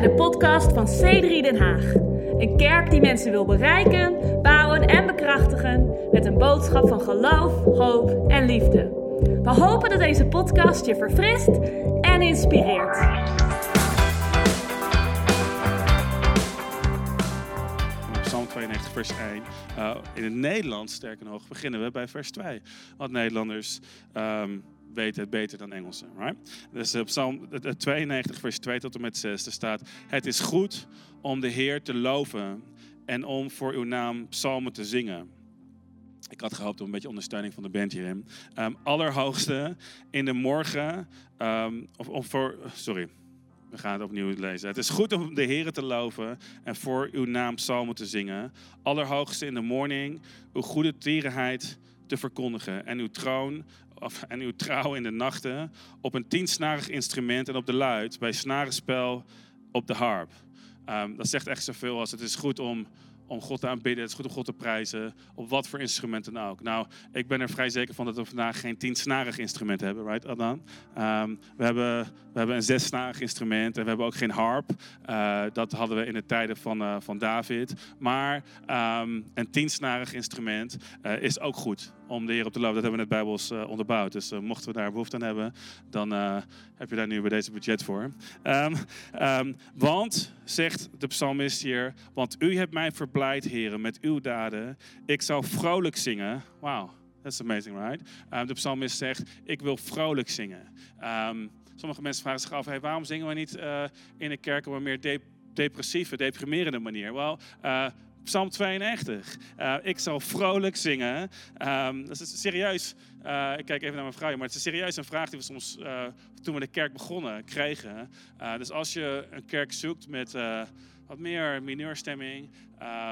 bij de podcast van C3 Den Haag. Een kerk die mensen wil bereiken, bouwen en bekrachtigen met een boodschap van geloof, hoop en liefde. We hopen dat deze podcast je verfrist en inspireert. Psalm 92, vers 1. Uh, in het Nederlands, sterker nog, beginnen we bij vers 2. Want Nederlanders um, weten het beter dan Engelsen. Right? Dus op Psalm 92, vers 2 tot en met 6, er staat: Het is goed om de Heer te loven en om voor uw naam psalmen te zingen. Ik had gehoopt op een beetje ondersteuning van de band hierin. Um, allerhoogste in de morgen, of, of voor, sorry, we gaan het opnieuw lezen. Het is goed om de Heer te loven en voor uw naam psalmen te zingen. Allerhoogste in de morning, uw goede tierenheid te verkondigen en uw troon en uw trouw in de nachten op een tiensnarig instrument en op de luid bij snarenspel op de harp. Um, dat zegt echt zoveel als het is goed om om God te aanbidden. Het is goed om God te prijzen. Op wat voor instrumenten dan ook. Nou, ik ben er vrij zeker van dat we vandaag geen tiensnarig instrument hebben, right, Adan? Um, we, hebben, we hebben een zessnarig instrument en we hebben ook geen harp. Uh, dat hadden we in de tijden van, uh, van David. Maar um, een tiensnarig instrument uh, is ook goed om de Heer op te lopen. Dat hebben we net bijbels uh, onderbouwd. Dus uh, mochten we daar behoefte aan hebben, dan uh, heb je daar nu bij deze budget voor. Um, um, want, zegt de psalmist hier, want u hebt mij verblijd, heren, met uw daden. Ik zou vrolijk zingen. Wauw, that's amazing, right? Um, de psalmist zegt, ik wil vrolijk zingen. sommige mensen vragen zich af, waarom zingen we niet in de kerk op een meer de depressieve, deprimerende manier? Wel, Psalm 92. Uh, ik zal vrolijk zingen. Um, dat is serieus. Uh, ik kijk even naar mijn vrouw, maar het is serieus een vraag die we soms uh, toen we de kerk begonnen kregen. dus als je een kerk zoekt met wat meer mineurstemming,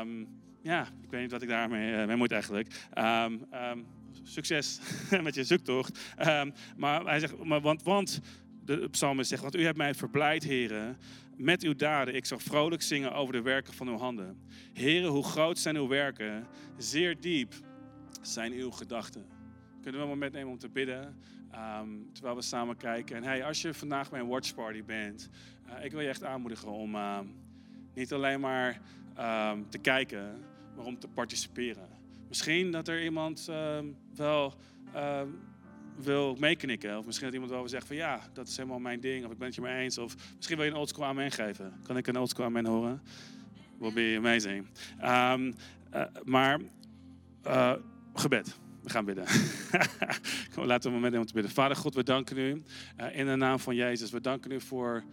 um, ja, ik weet niet wat ik daarmee mee moet eigenlijk. Um, succes met je zoektocht. maar hij zegt, maar want, want de psalmist zegt, want u hebt mij verblijd, heren met uw daden. Ik zal vrolijk zingen over de werken van uw handen. Heren, hoe groot zijn uw werken? Zeer diep zijn uw gedachten. Kunnen we een moment nemen om te bidden, um, terwijl we samen kijken. En hey, als je vandaag bij een watchparty bent, uh, ik wil je echt aanmoedigen om uh, niet alleen maar um, te kijken, maar om te participeren. Misschien dat er iemand wel wil meeknikken. Of misschien dat iemand wel zeggen van ja, dat is helemaal mijn ding. Of ik ben het je mee eens. Of misschien wil je een oldschool amen geven. Kan ik een oldschool amen horen? Will be amazing. Um, uh, maar uh, gebed. We gaan bidden. Laten we een moment nemen te bidden. Vader God, we danken u uh, in de naam van Jezus. We danken u voor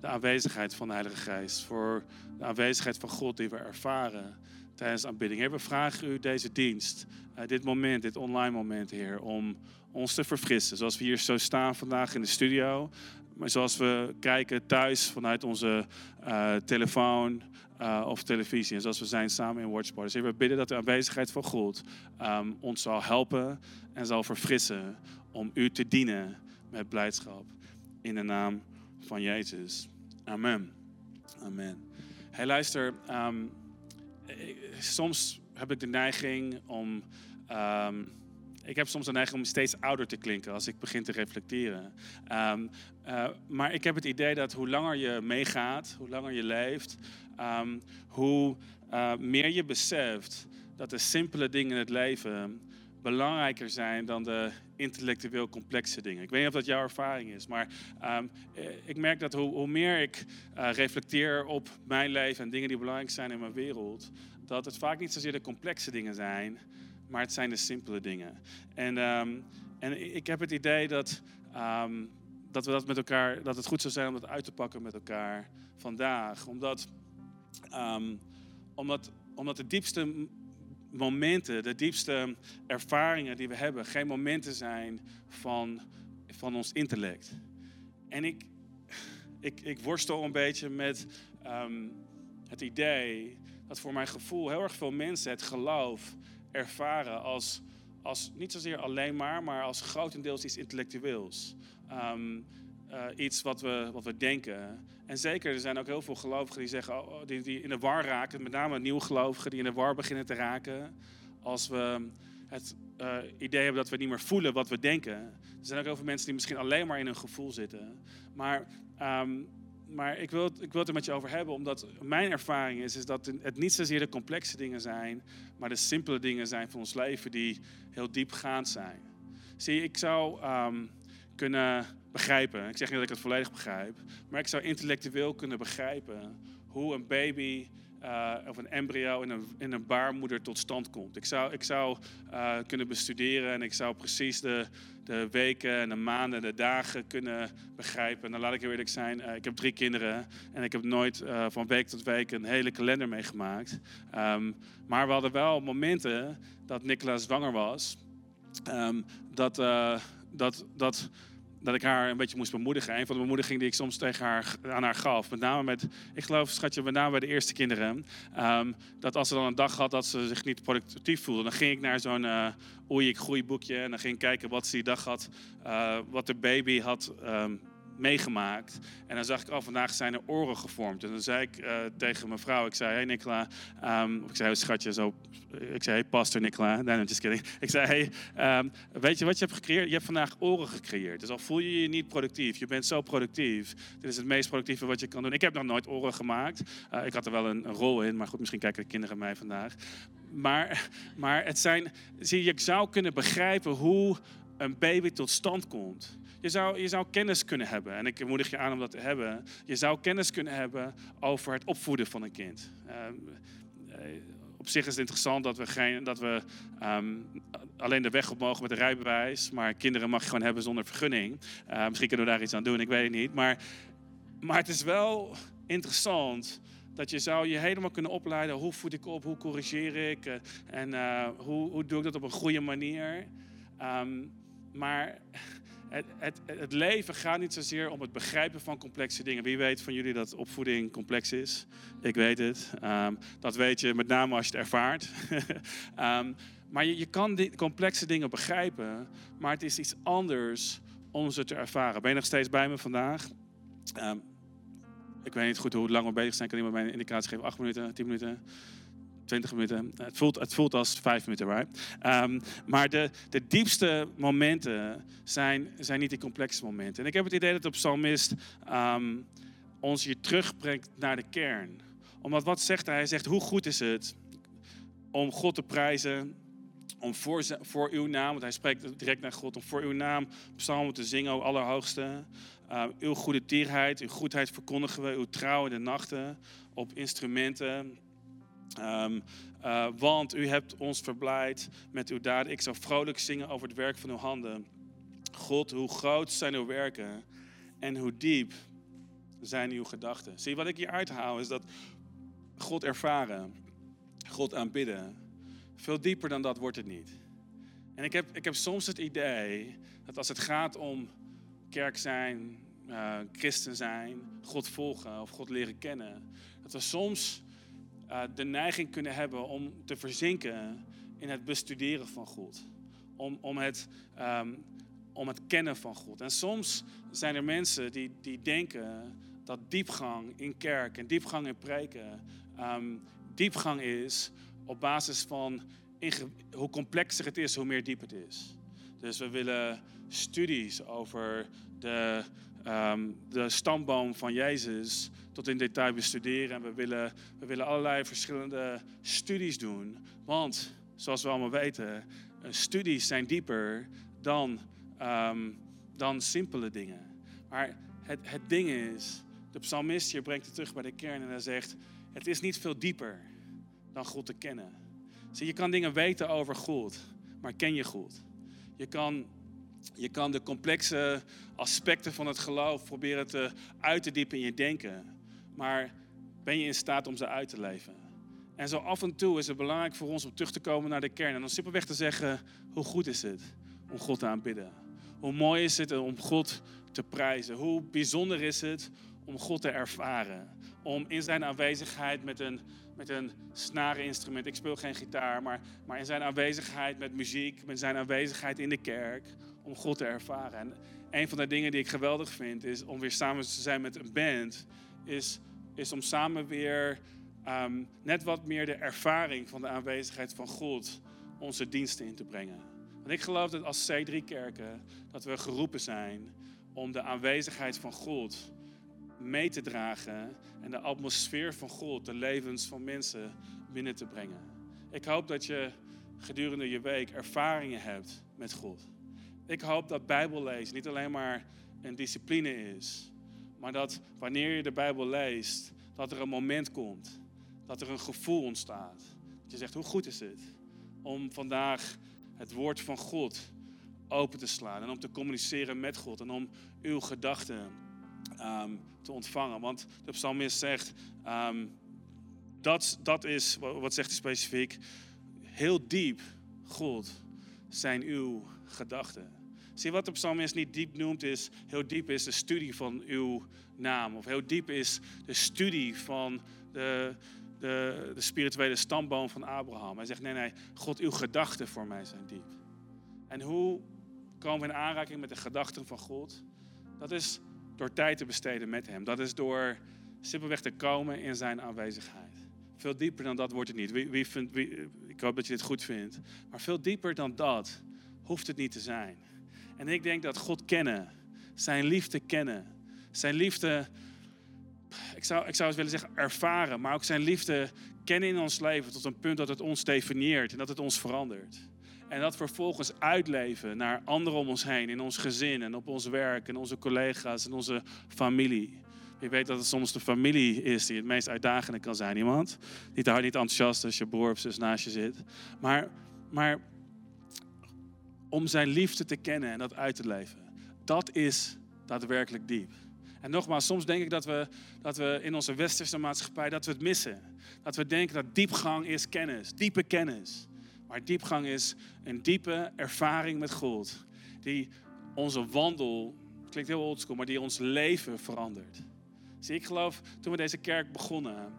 de aanwezigheid van de Heilige Geest. Voor de aanwezigheid van God die we ervaren tijdens aanbidding. Heer, we vragen u deze dienst, dit moment, dit online moment, Heer, om ons te verfrissen. Zoals we hier zo staan vandaag in de studio. Maar zoals we kijken thuis vanuit onze uh, telefoon uh, of televisie. En zoals we zijn samen in Watchparty. Dus we bidden dat de aanwezigheid van God um, ons zal helpen en zal verfrissen om u te dienen met blijdschap. In de naam van Jezus. Amen. Amen. Hey, luister. Um, soms heb ik de neiging om... Um, ik heb soms de neiging om steeds ouder te klinken als ik begin te reflecteren. Um, uh, maar ik heb het idee dat hoe langer je meegaat, hoe langer je leeft, um, hoe uh, meer je beseft dat de simpele dingen in het leven belangrijker zijn dan de intellectueel complexe dingen. Ik weet niet of dat jouw ervaring is, maar um, ik merk dat hoe, hoe meer ik reflecteer op mijn leven en dingen die belangrijk zijn in mijn wereld, dat het vaak niet zozeer de complexe dingen zijn, maar het zijn de simpele dingen. En, um, en ik heb het idee dat, um, dat we dat met elkaar, dat het goed zou zijn om dat uit te pakken met elkaar vandaag. Omdat, um, omdat, omdat de diepste momenten, de diepste ervaringen die we hebben, geen momenten zijn van, van ons intellect. En ik, ik, ik worstel een beetje met het idee dat voor mijn gevoel heel erg veel mensen het geloof ervaren als, als niet zozeer alleen maar, maar als grotendeels iets intellectueels. Um, uh, iets wat we, wat we denken. En zeker, er zijn ook heel veel gelovigen die, zeggen, oh, oh, die, die in de war raken, met name nieuwe gelovigen die in de war beginnen te raken. Als we het uh, idee hebben dat we niet meer voelen wat we denken. Er zijn ook heel veel mensen die misschien alleen maar in hun gevoel zitten. Maar um, maar ik, wil ik wil het er met je over hebben, omdat mijn ervaring is, is dat het niet zozeer de complexe dingen zijn, maar de simpele dingen zijn van ons leven die heel diepgaand zijn. Zie, ik zou ehm, kunnen begrijpen, ik zeg niet dat ik het volledig begrijp, maar ik zou intellectueel kunnen begrijpen hoe een baby uh, of een embryo in een, in een baarmoeder tot stand komt. Ik zou, ik zou uh, kunnen bestuderen en ik zou precies de, de weken en de maanden, de dagen kunnen begrijpen. En dan laat ik eerlijk zijn, uh, ik heb drie kinderen en ik heb nooit van week tot week een hele kalender meegemaakt. Um, maar we hadden wel momenten dat Nicola zwanger was, um, dat, dat, dat dat ik haar een beetje moest bemoedigen. Een van de bemoedigingen die ik soms tegen haar, aan haar gaf. Met name met, ik geloof, schatje, met name bij de eerste kinderen. Um, dat als ze dan een dag had dat ze zich niet productief voelde, dan ging ik naar zo'n uh, oei, ik groei boekje. En dan ging ik kijken wat ze die dag had, uh, wat de baby had um, meegemaakt. En dan zag ik, oh, vandaag zijn er oren gevormd. En dan zei ik uh, tegen mijn vrouw, ik zei, hey Nicola, um, ik zei, hey, schatje, zo, ik zei, hey pastor Nicola, nee, no, just kidding. Ik zei, hey, um, weet je wat je hebt gecreëerd? Je hebt vandaag oren gecreëerd. Dus al voel je je niet productief, je bent zo productief. Dit is het meest productieve wat je kan doen. Ik heb nog nooit oren gemaakt. Uh, ik had er wel een, een, rol in, maar goed, misschien kijken de kinderen mij vandaag. Maar, maar het zijn, zie je, ik zou kunnen begrijpen hoe een baby tot stand komt. Je zou, je zou kennis kunnen hebben, en ik moedig je aan om dat te hebben. Je zou kennis kunnen hebben over het opvoeden van een kind. Uh, op zich is het interessant dat we, geen, dat we um, alleen de weg op mogen met een rijbewijs. Maar kinderen mag je gewoon hebben zonder vergunning. Uh, misschien kunnen we daar iets aan doen, ik weet het niet. Maar, maar het is wel interessant dat je zou je helemaal kunnen opleiden. Hoe voed ik op? Hoe corrigeer ik? Uh, en hoe, hoe doe ik dat op een goede manier? Um, maar het, het, het, leven gaat niet zozeer om het begrijpen van complexe dingen. Wie weet van jullie dat opvoeding complex is? Ik weet het. Um, dat weet je met name als je het ervaart. um, maar je, je, kan die complexe dingen begrijpen, maar het is iets anders om ze te ervaren. Ben je nog steeds bij me vandaag? Um, ik weet niet goed hoe lang we bezig zijn. Kan iemand mij een indicatie geven? Acht minuten, tien minuten? 20 minuten. Het voelt, het voelt als vijf minuten, right? Um, maar de, de diepste momenten zijn, zijn niet die complexe momenten. En ik heb het idee dat de psalmist um, ons hier terugbrengt naar de kern. Omdat wat zegt hij? Hij zegt, hoe goed is het om God te prijzen, om voor, voor uw naam, want hij spreekt direct naar God, om voor uw naam psalmen te zingen, o Allerhoogste. Uh, uw goede tierheid, uw goedheid verkondigen we, uw trouw in de nachten op instrumenten. Um, uh, want u hebt ons verblijd met uw daden. Ik zal vrolijk zingen over het werk van uw handen. God, hoe groot zijn uw werken en hoe diep zijn uw gedachten. Zie, wat ik hier uithaal is dat God ervaren, God aanbidden, veel dieper dan dat wordt het niet. En ik heb, ik heb soms het idee dat als het gaat om kerk zijn, uh, christen zijn, God volgen of God leren kennen, dat we soms uh, de neiging kunnen hebben om te verzinken in het bestuderen van God. Om, om, het, um, om het kennen van God. En soms zijn er mensen die, die denken dat diepgang in kerk en diepgang in preken um, diepgang is op basis van hoe complexer het is, hoe meer diep het is. Dus we willen studies over de, um, de stamboom van Jezus tot in detail bestuderen. En we willen, we willen allerlei verschillende studies doen. Want, zoals we allemaal weten, studies zijn dieper dan, um, dan simpele dingen. Maar het, het ding is, de psalmist hier brengt het terug bij de kern en hij zegt, het is niet veel dieper dan God te kennen. Zie, je kan dingen weten over God, maar ken je God? Je kan je kan de complexe aspecten van het geloof proberen te uit te diepen in je denken. Maar ben je in staat om ze uit te leven? En zo af en toe is het belangrijk voor ons om terug te komen naar de kern. En dan simpelweg te zeggen, hoe goed is het om God te aanbidden? Hoe mooi is het om God te prijzen? Hoe bijzonder is het om God te ervaren? Om in zijn aanwezigheid met een, met een snareninstrument, ik speel geen gitaar, maar, maar in zijn aanwezigheid met muziek, met zijn aanwezigheid in de kerk, om God te ervaren. En een van de dingen die ik geweldig vind, is om weer samen te zijn met een band, is, is om samen weer um, net wat meer de ervaring van de aanwezigheid van God onze diensten in te brengen. Want ik geloof dat als C3-kerken, dat we geroepen zijn om de aanwezigheid van God mee te dragen en de atmosfeer van God, de levens van mensen binnen te brengen. Ik hoop dat je gedurende je week ervaringen hebt met God. Ik hoop dat Bijbellezen niet alleen maar een discipline is, maar dat wanneer je de Bijbel leest, dat er een moment komt, dat er een gevoel ontstaat. Dat je zegt, hoe goed is het om vandaag het woord van God open te slaan en om te communiceren met God en om uw gedachten ehm, te ontvangen. Want de psalmist zegt, ehm, dat, dat is, wat zegt hij specifiek, heel diep, God, zijn uw gedachten. Zie, wat de psalmist niet diep noemt, is heel diep is de studie van uw naam. Of heel diep is de studie van de, de, de spirituele stamboom van Abraham. Hij zegt, nee, nee, God, uw gedachten voor mij zijn diep. En hoe komen we in aanraking met de gedachten van God? Dat is door tijd te besteden met Hem. Dat is door simpelweg te komen in Zijn aanwezigheid. Veel dieper dan dat wordt het niet. Wie, wie vindt, ik hoop dat je dit goed vindt. Maar veel dieper dan dat hoeft het niet te zijn. En ik denk dat God kennen, Zijn liefde kennen, Zijn liefde, ik zou, ik zou eens willen zeggen ervaren, maar ook Zijn liefde kennen in ons leven tot een punt dat het ons definieert en dat het ons verandert. En dat vervolgens uitleven naar anderen om ons heen, in ons gezin en op ons werk en onze collega's en onze familie. Je weet dat het soms de familie is die het meest uitdagende kan zijn. Iemand niet, niet enthousiast als je broer naast je zit. Maar, maar om zijn liefde te kennen en dat uit te leven. Dat is daadwerkelijk diep. En nogmaals, soms denk ik dat we, dat we in onze westerse maatschappij dat we het missen. Dat we denken dat diepgang is kennis, diepe kennis. Maar diepgang is een diepe ervaring met God. Die onze wandel, klinkt heel oldschool, maar die ons leven verandert. Zie, ik geloof, toen we deze kerk begonnen,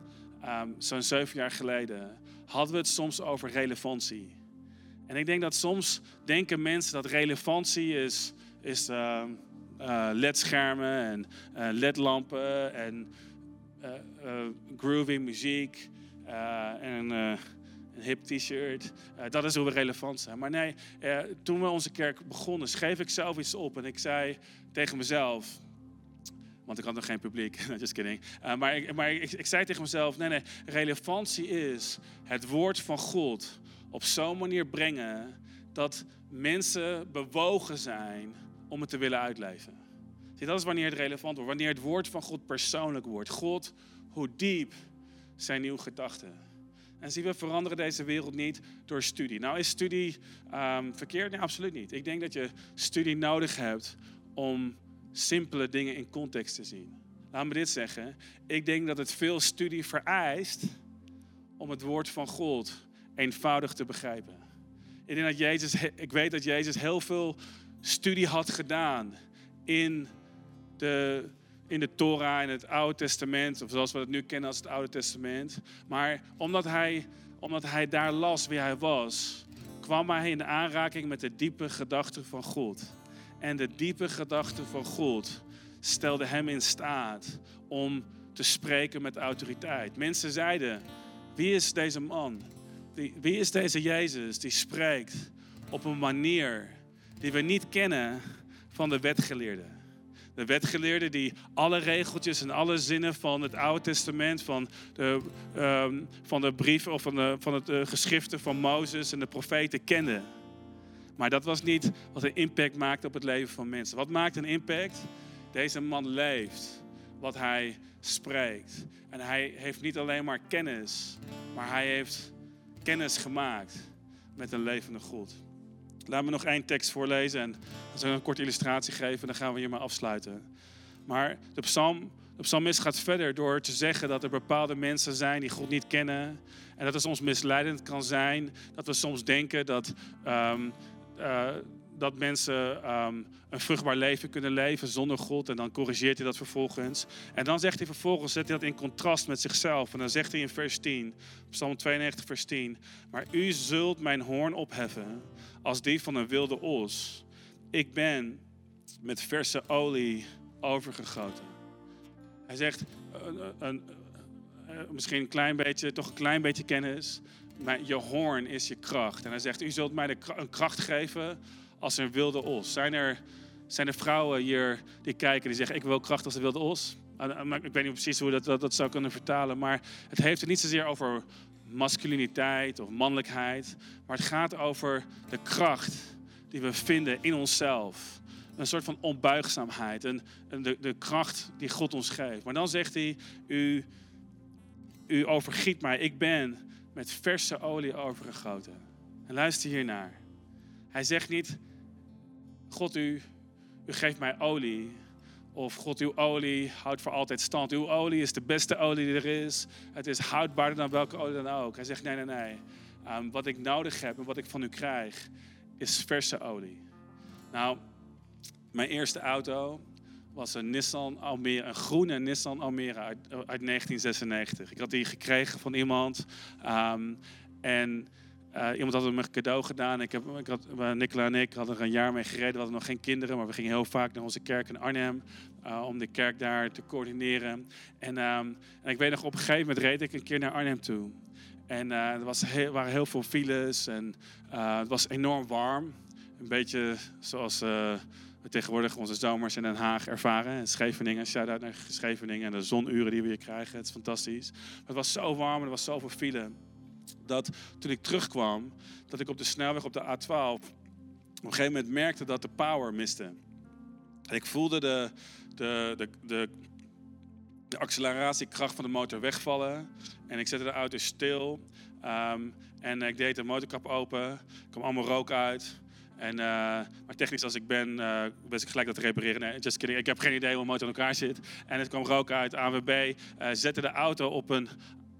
um, zo'n zeven jaar geleden, hadden we het soms over relevantie. En ik denk dat soms denken mensen dat relevantie is, is uh, uh, ledschermen en uh, ledlampen en groovy muziek en een hip t-shirt. dat is hoe we relevant zijn. Maar nee, toen we onze kerk begonnen, schreef ik zelf iets op en ik zei tegen mezelf, want ik had nog geen publiek, just kidding. Uh, maar ik, maar ik, ik, zei tegen mezelf, nee, nee, relevantie is het woord van God op zo'n manier brengen dat mensen bewogen zijn om het te willen uitleven. Zie, dat is wanneer het relevant wordt, wanneer het woord van God persoonlijk wordt. God, hoe diep zijn uw gedachten? En zie, we veranderen deze wereld niet door studie. Nou, is studie um, verkeerd? Nee, absoluut niet. Ik denk dat je studie nodig hebt om simpele dingen in context te zien. Laat me dit zeggen. Ik denk dat het veel studie vereist om het woord van God eenvoudig te begrijpen. Ik, denk dat Jezus, ik weet dat Jezus heel veel studie had gedaan in de, in de Torah, in het Oude Testament, of zoals we het nu kennen als het Oude Testament. Maar omdat hij, omdat hij daar las wie hij was, kwam hij in aanraking met de diepe gedachten van God. En de diepe gedachten van God stelde hem in staat om te spreken met autoriteit. Mensen zeiden: Wie is deze man? Wie is deze Jezus die spreekt op een manier die we niet kennen van de wetgeleerden? De wetgeleerden die alle regeltjes en alle zinnen van het Oude Testament, van de, um, van de brieven of van, de, van het uh, geschriften van Mozes en de profeten kenden. Maar dat was niet wat een impact maakte op het leven van mensen. Wat maakt een impact? Deze man leeft wat hij spreekt. En hij heeft niet alleen maar kennis, maar hij heeft kennis gemaakt met een levende God. Laat me nog één tekst voorlezen en dan zal ik een korte illustratie geven. Dan gaan we hier maar afsluiten. Maar de, psalm, de psalmist gaat verder door te zeggen dat er bepaalde mensen zijn die God niet kennen. En dat het soms misleidend kan zijn. Dat we soms denken dat um, uh, dat mensen um, een vruchtbaar leven kunnen leven zonder God. En dan corrigeert hij dat vervolgens. En dan zegt hij vervolgens, zet hij dat in contrast met zichzelf. En dan zegt hij in vers 10, Psalm 92, vers 10. Maar u zult mijn hoorn opheffen als die van een wilde os. Ik ben met verse olie overgegoten. Hij zegt, een, een, een, misschien een klein beetje, toch een klein beetje kennis. Maar je hoorn is je kracht. En hij zegt, u zult mij een kracht geven als een wilde os. Zijn er, zijn er vrouwen hier die kijken die zeggen, ik wil kracht als een wilde os? Uh, maar ik weet niet precies hoe dat, dat, dat zou kunnen vertalen. Maar het heeft het niet zozeer over masculiniteit of mannelijkheid. Maar het gaat over de kracht die we vinden in onszelf. Een soort van onbuigzaamheid. En, de, de kracht die God ons geeft. Maar dan zegt hij, u, u overgiet mij. Ik ben met verse olie overgegoten. En luister hiernaar. Hij zegt niet, God u, u geeft mij olie. Of God, uw olie houdt voor altijd stand. Uw olie is de beste olie die er is. Het is houdbaarder dan welke olie dan ook. Hij zegt, nee, nee, nee. Um, wat ik nodig heb en wat ik van u krijg, is verse olie. Nou, mijn eerste auto was een Nissan Almere, een groene Nissan Almere uit, uit 1996. Ik had die gekregen van iemand. Um, en uh, iemand had hem een cadeau gedaan. Ik heb, ik had, Nicola en ik hadden er een jaar mee gereden. We hadden nog geen kinderen, maar we gingen heel vaak naar onze kerk in Arnhem. Uh, om de kerk daar te coördineren. En, um, en, ik weet nog, op een gegeven moment reed ik een keer naar Arnhem toe. En er was heel, waren heel veel files en het was enorm warm. Een beetje zoals we tegenwoordig onze zomers in Den Haag ervaren. En Scheveningen, shout-out naar Scheveningen en de zonuren die we hier krijgen. Het is fantastisch. Maar het was zo warm en er was zoveel file dat toen ik terugkwam, dat ik op de snelweg op de A12 op een gegeven moment merkte dat de power miste. Ik voelde de, de, de, de, de acceleratiekracht van de motor wegvallen. En ik zette de auto stil. Um, en ik deed de motorkap open. Er kwam allemaal rook uit. En, uh, maar technisch als ik ben, uh, wist ik gelijk dat te repareren. Nee, just kidding. Ik heb geen idee hoe een motor in elkaar zit. En het kwam rook uit. ANWB uh, zette de auto op een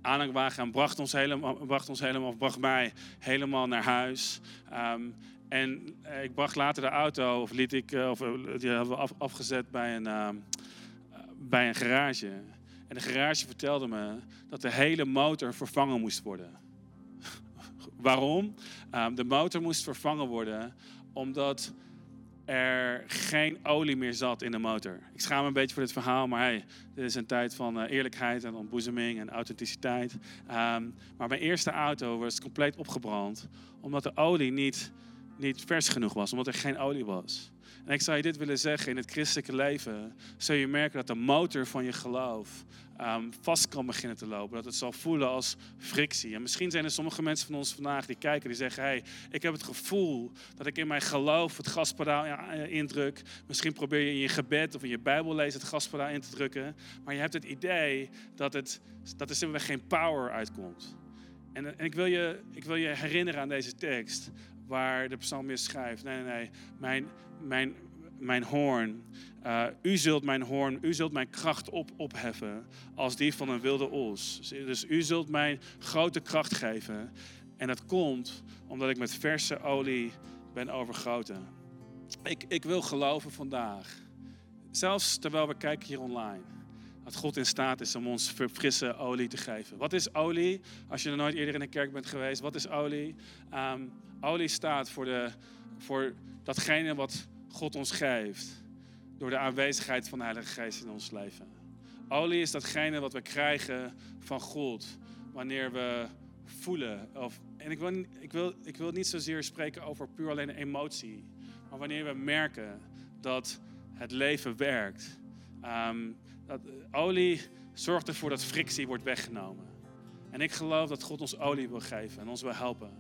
aanhangwagen en bracht ons helemaal, bracht ons helemaal, bracht mij helemaal naar huis. Um, en uh, ik bracht later de auto, of liet ik, uh, of die hadden we af, afgezet bij een, uh, bij een garage. En de garage vertelde me dat de hele motor vervangen moest worden. Waarom? Um, de motor moest vervangen worden omdat er geen olie meer zat in de motor. Ik schaam me een beetje voor dit verhaal, maar hey, dit is een tijd van uh, eerlijkheid en ontboezeming en authenticiteit. Um, maar mijn eerste auto was compleet opgebrand, omdat de olie niet, niet vers genoeg was, omdat er geen olie was. En ik zou je dit willen zeggen, in het christelijke leven zul je merken dat de motor van je geloof um, vast kan beginnen te lopen. Dat het zal voelen als frictie. En misschien zijn er sommige mensen van ons vandaag die kijken, die zeggen, hey, ik heb het gevoel dat ik in mijn geloof het gaspedaal eh, indruk. Misschien probeer je in je gebed of in je Bijbel lezen het gaspedaal in te drukken. Maar je hebt het idee dat, het, dat er simpelweg geen power uitkomt. En, en ik, wil je, ik wil je herinneren aan deze tekst waar de psalmist schrijft. Nee, nee, nee. Mijn, mijn, mijn hoorn. Uh, u zult mijn hoorn, u zult mijn kracht op, opheffen als die van een wilde os. Dus u zult mij grote kracht geven. En dat komt omdat ik met verse olie ben overgoten. Ik, ik wil geloven vandaag, zelfs terwijl we kijken hier online, dat God in staat is om ons frisse olie te geven. Wat is olie? Als je nog nooit eerder in een kerk bent geweest, wat is olie? Um, olie staat voor, de, voor datgene wat God ons geeft door de aanwezigheid van de Heilige Geest in ons leven. Olie is datgene wat we krijgen van God wanneer we voelen. Of, en ik wil, ik, wil, ik wil niet zozeer spreken over puur alleen een emotie, maar wanneer we merken dat het leven werkt. Um, dat, olie zorgt ervoor dat frictie wordt weggenomen. En ik geloof dat God ons olie wil geven en ons wil helpen.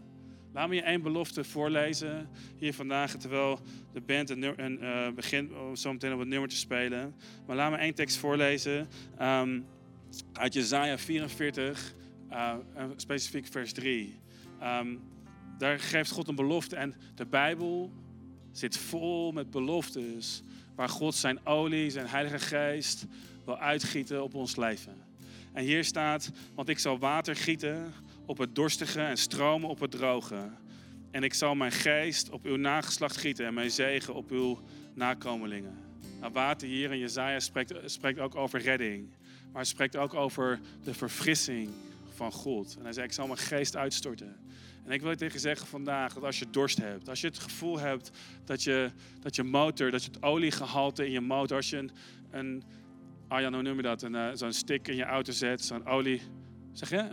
Laat me je één belofte voorlezen hier vandaag, terwijl de band een, een, uh, begint zo meteen op het nummer te spelen. Maar laat me één tekst voorlezen um, uit Jezaja 44, uh, specifiek vers 3. Um, ehm, daar geeft God een belofte en de Bijbel zit vol met beloftes waar God zijn olie, zijn heilige geest wil uitgieten op ons leven. En hier staat, want ik zal water gieten op het dorstige en stromen op het droge. En ik zal mijn geest op uw nageslacht gieten en mijn zegen op uw nakomelingen. Nou, water hier in Jezaja spreekt, spreekt ook over redding. Maar het spreekt ook over de verfrissing van God. En hij zei, ik zal mijn geest uitstorten. En ik wil je tegen zeggen vandaag dat als je dorst hebt, als je het gevoel hebt dat je, dat je motor, dat je het oliegehalte in je motor, als je een, een Arjan, hoe noem je dat, een, uh, zo'n stick in je auto zet, zo'n olie, zeg je?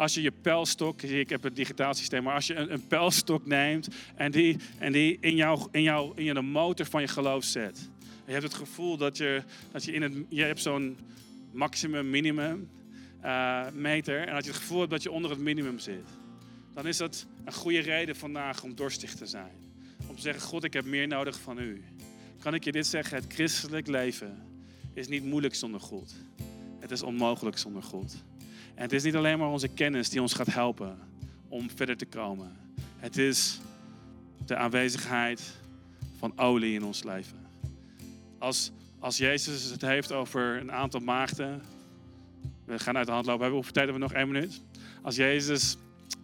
Als je je pijlstok, ik heb het digitaal systeem, maar als je een, een pijlstok neemt en die, en die in, jou, in, jou, in de motor van je geloof zet. je hebt het gevoel dat je, dat je in het, je hebt zo'n maximum, minimum uh, meter. En als je het gevoel hebt dat je onder het minimum zit, dan is dat een goede reden vandaag om dorstig te zijn. Om te zeggen, God, ik heb meer nodig van u. Kan ik je dit zeggen? Het christelijk leven is niet moeilijk zonder God. Het is onmogelijk zonder God. En het is niet alleen maar onze kennis die ons gaat helpen om verder te komen. Het is de aanwezigheid van olie in ons leven. Als, als Jezus het heeft over een aantal maagden. We gaan uit de hand lopen. Hoeveel tijd hebben we nog? één minuut. Als Jezus,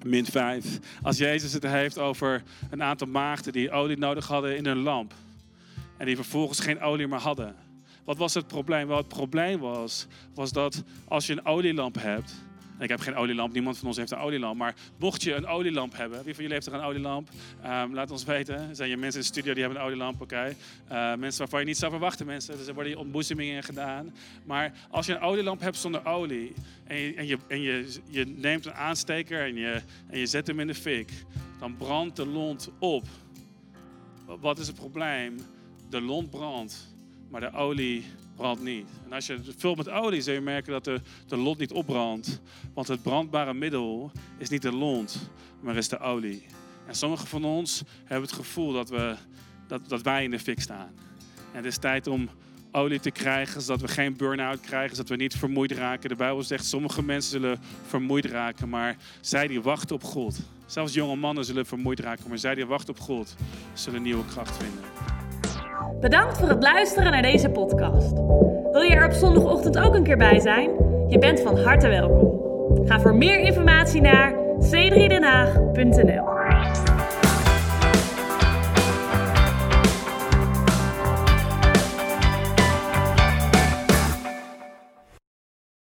min vijf. Als Jezus het heeft over een aantal maagden die olie nodig hadden in hun lamp. En die vervolgens geen olie meer hadden. Wat was het probleem? Wel, het probleem was, was dat als je een olielamp hebt, ik heb geen olielamp, niemand van ons heeft een olielamp. Maar mocht je een olielamp hebben, wie van jullie heeft er een olielamp? Um, laat ons weten. Zijn je mensen in de studio die hebben een olielamp? Oké. Uh, mensen waarvan je niet zou verwachten, mensen. Dus er worden ontboezemingen gedaan. Maar als je een olielamp hebt zonder olie en je, en je, en je, je neemt een aansteker en je, en je zet hem in de fik, dan brandt de lont op. Wat is het probleem? De lont brandt, maar de olie brandt niet. En als je het vult met olie, zul je merken dat de, de lont niet opbrandt. Want het brandbare middel is niet de lont, maar is de olie. En sommigen van ons hebben het gevoel dat, we, dat, dat wij in de fik staan. En het is tijd om olie te krijgen, zodat we geen burn-out krijgen, zodat we niet vermoeid raken. De Bijbel zegt, sommige mensen zullen vermoeid raken, maar zij die wachten op God. Zelfs jonge mannen zullen vermoeid raken, maar zij die wachten op God, zullen nieuwe kracht vinden. Bedankt voor het luisteren naar deze podcast. Wil je er op zondagochtend ook een keer bij zijn? Je bent van harte welkom. Ga voor meer informatie naar c3denhaag.nl